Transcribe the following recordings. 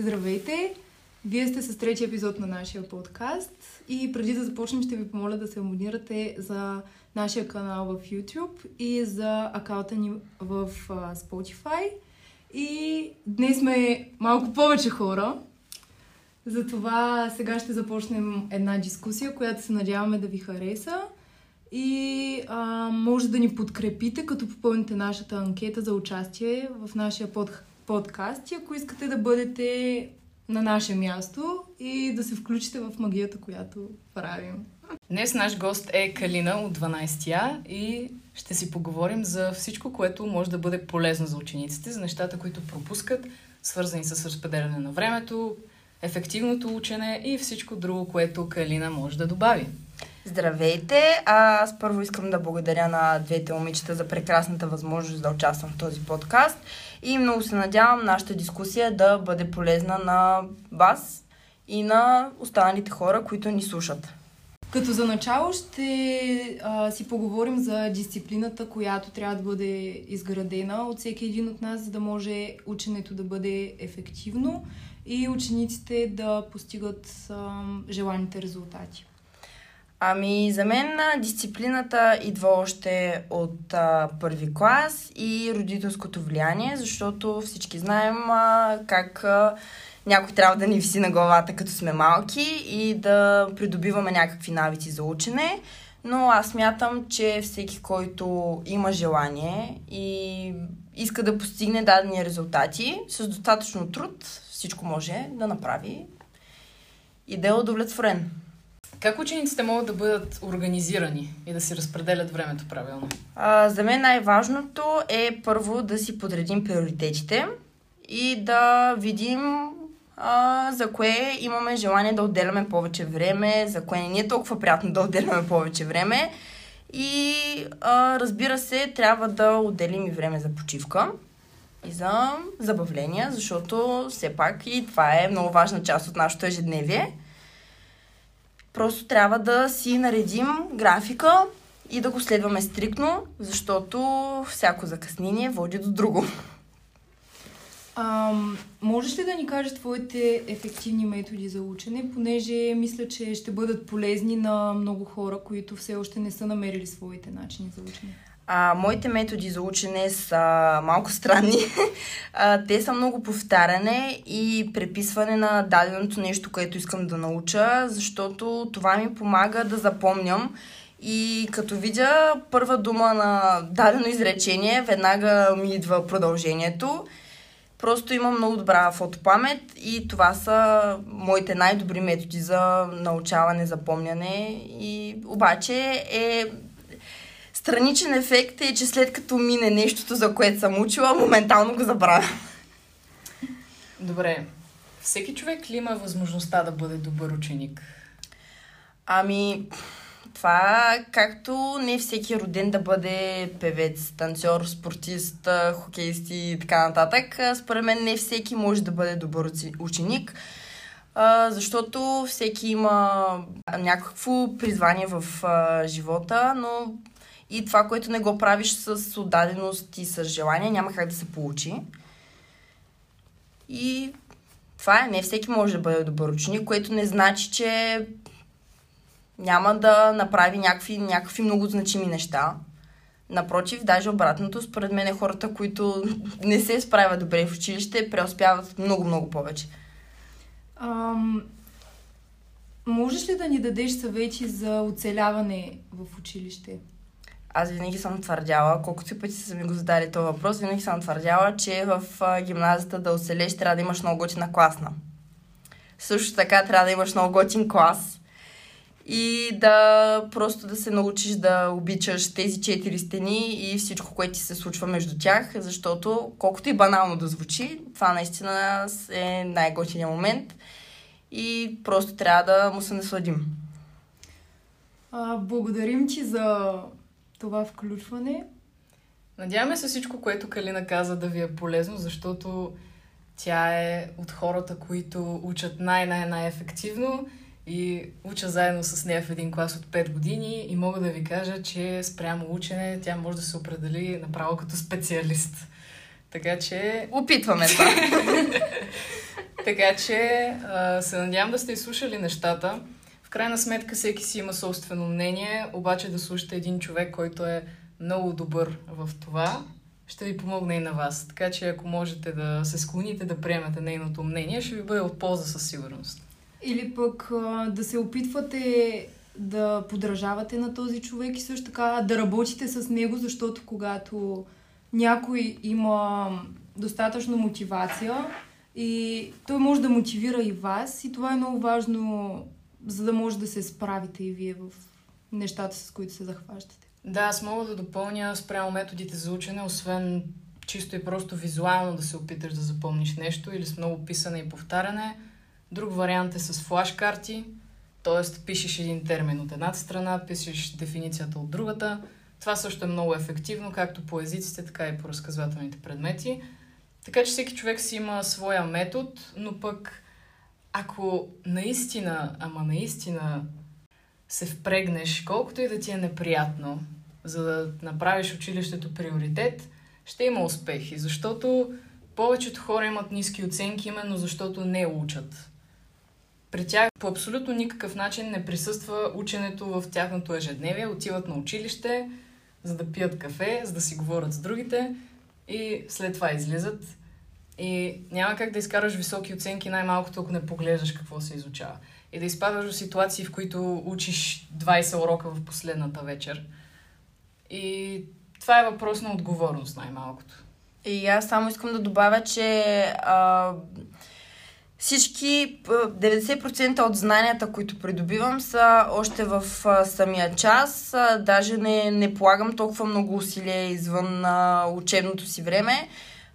Здравейте! Вие сте с третия епизод на нашия подкаст и преди да започнем ще ви помоля да се абонирате за нашия канал в YouTube и за акаунта ни в Spotify. И днес сме малко повече хора, затова сега ще започнем една дискусия, която се надяваме да ви хареса. И а, може да ни подкрепите, като попълните нашата анкета за участие в нашия под, подкаст. И ако искате да бъдете на наше място и да се включите в магията, която правим. Днес наш гост е Калина от 12-я и ще си поговорим за всичко, което може да бъде полезно за учениците, за нещата, които пропускат, свързани с разпределяне на времето, ефективното учене и всичко друго, което Калина може да добави. Здравейте! Аз първо искам да благодаря на двете момичета за прекрасната възможност да участвам в този подкаст и много се надявам нашата дискусия да бъде полезна на вас и на останалите хора, които ни слушат. Като за начало ще а, си поговорим за дисциплината, която трябва да бъде изградена от всеки един от нас, за да може ученето да бъде ефективно и учениците да постигат а, желаните резултати. Ами, за мен дисциплината идва още от а, първи клас и родителското влияние, защото всички знаем а, как а, някой трябва да ни виси на главата, като сме малки и да придобиваме някакви навици за учене. Но аз мятам, че всеки, който има желание и иска да постигне дадени резултати, с достатъчно труд всичко може да направи и да е удовлетворен. Как учениците могат да бъдат организирани и да си разпределят времето правилно? А, за мен най-важното е първо да си подредим приоритетите и да видим а, за кое имаме желание да отделяме повече време, за кое не ни е толкова приятно да отделяме повече време. И а, разбира се, трябва да отделим и време за почивка и за забавления, защото все пак и това е много важна част от нашето ежедневие. Просто трябва да си наредим графика и да го следваме стрикно, защото всяко закъснение води до друго. А, можеш ли да ни кажеш твоите ефективни методи за учене, понеже мисля, че ще бъдат полезни на много хора, които все още не са намерили своите начини за учене? А, моите методи за учене са малко странни. А, те са много повтаряне и преписване на даденото нещо, което искам да науча, защото това ми помага да запомням и като видя първа дума на дадено изречение, веднага ми идва продължението. Просто имам много добра фотопамет и това са моите най-добри методи за научаване, запомняне. И обаче е Страничен ефект е, че след като мине нещото, за което съм учила, моментално го забравя. Добре. Всеки човек ли има възможността да бъде добър ученик? Ами, това както не всеки е роден да бъде певец, танцор, спортист, хокейист и така нататък. Според мен не всеки може да бъде добър ученик, защото всеки има някакво призвание в живота, но и това, което не го правиш с отдаденост и с желание, няма как да се получи. И това е. Не всеки може да бъде добър ученик, което не значи, че няма да направи някакви, някакви много значими неща. Напротив, даже обратното, според мен е хората, които не се справят добре в училище, преуспяват много-много повече. Ам, можеш ли да ни дадеш съвети за оцеляване в училище? Аз винаги съм твърдяла, колкото пъти са ми го задали този въпрос, винаги съм твърдяла, че в гимназията да оцелеш трябва да имаш много готина класна. Също така трябва да имаш много готин клас и да просто да се научиш да обичаш тези четири стени и всичко, което ти се случва между тях, защото колкото и банално да звучи, това наистина е най-готиният момент и просто трябва да му се насладим. А, благодарим ти за това включване. Надяваме се всичко, което Калина каза да ви е полезно, защото тя е от хората, които учат най-най-най-ефективно и уча заедно с нея в един клас от 5 години и мога да ви кажа, че спрямо учене тя може да се определи направо като специалист. Така че... Опитваме това. Така че се надявам да сте изслушали нещата. Крайна сметка всеки си има собствено мнение, обаче да слушате един човек, който е много добър в това, ще ви помогне и на вас. Така че ако можете да се склоните да приемете нейното мнение, ще ви бъде от полза със сигурност. Или пък да се опитвате да подражавате на този човек и също така да работите с него, защото когато някой има достатъчно мотивация и той може да мотивира и вас и това е много важно, за да може да се справите и вие в нещата, с които се захващате. Да, аз мога да допълня спрямо методите за учене, освен чисто и просто визуално да се опиташ да запомниш нещо или с много писане и повтаряне. Друг вариант е с флашкарти, т.е. пишеш един термин от едната страна, пишеш дефиницията от другата. Това също е много ефективно, както по езиците, така и по разказвателните предмети. Така че всеки човек си има своя метод, но пък ако наистина, ама наистина се впрегнеш, колкото и да ти е неприятно, за да направиш училището приоритет, ще има успехи, защото повечето хора имат ниски оценки, именно защото не учат. При тях по абсолютно никакъв начин не присъства ученето в тяхното ежедневие. Отиват на училище, за да пият кафе, за да си говорят с другите и след това излизат. И няма как да изкараш високи оценки, най-малкото ако не поглеждаш какво се изучава. И да изпадаш в ситуации, в които учиш 20 урока в последната вечер. И това е въпрос на отговорност, най-малкото. И аз само искам да добавя, че а, всички 90% от знанията, които придобивам, са още в а, самия час. А, даже не, не полагам толкова много усилия извън а, учебното си време.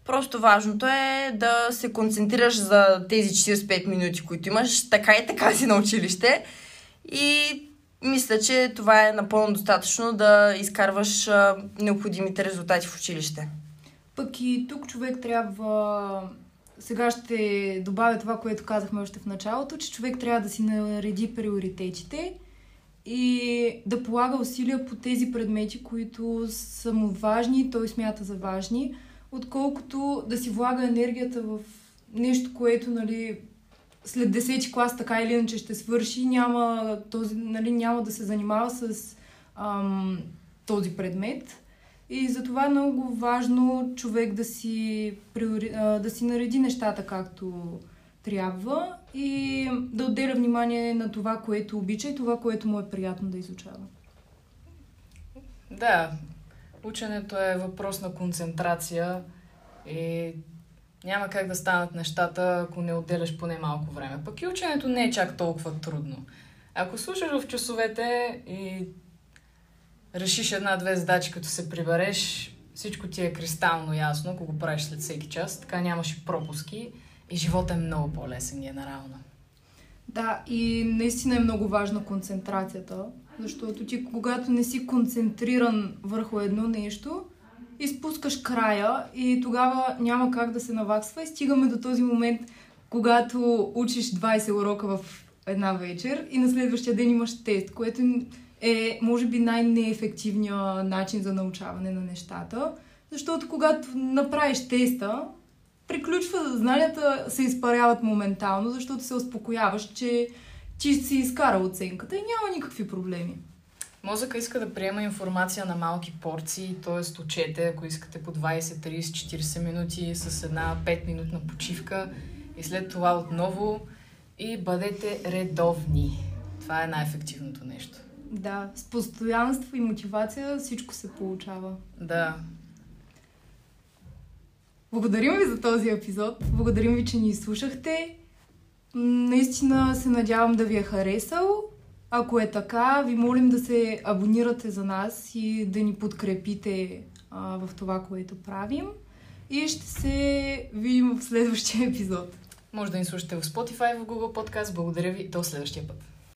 Просто важното е да се концентрираш за тези 45 минути, които имаш, така и така си на училище. И мисля, че това е напълно достатъчно да изкарваш необходимите резултати в училище. Пък и тук човек трябва сега ще добавя това, което казахме още в началото, че човек трябва да си нареди приоритетите и да полага усилия по тези предмети, които са му важни и той смята за важни, отколкото да си влага енергията в нещо, което нали, след 10 клас така или иначе ще свърши, няма, този, нали, няма да се занимава с ам, този предмет. И затова е много важно човек да си, да си нареди нещата както трябва и да отделя внимание на това, което обича и това, което му е приятно да изучава. Да, ученето е въпрос на концентрация и няма как да станат нещата, ако не отделяш поне малко време. Пък и ученето не е чак толкова трудно. Ако слушаш в часовете и решиш една-две задачи, като се прибереш, всичко ти е кристално ясно, ако го правиш след всеки час, така нямаш и пропуски и живота е много по-лесен генерално. Да, и наистина е много важна концентрацията, защото ти когато не си концентриран върху едно нещо, изпускаш края и тогава няма как да се наваксва и стигаме до този момент, когато учиш 20 урока в една вечер и на следващия ден имаш тест, което е, може би, най-неефективният начин за научаване на нещата. Защото когато направиш теста, приключва, знанията се изпаряват моментално, защото се успокояваш, че ти си изкарал оценката и няма никакви проблеми. Мозъка иска да приема информация на малки порции, т.е. учете, ако искате по 20, 30, 40 минути с една 5 минутна почивка и след това отново и бъдете редовни. Това е най-ефективното нещо. Да, с постоянство и мотивация всичко се получава. Да. Благодарим ви за този епизод. Благодарим ви, че ни слушахте. Наистина се надявам да ви е харесал. Ако е така, ви молим да се абонирате за нас и да ни подкрепите в това, което правим. И ще се видим в следващия епизод. Може да ни слушате в Spotify, в Google Podcast. Благодаря ви. До следващия път.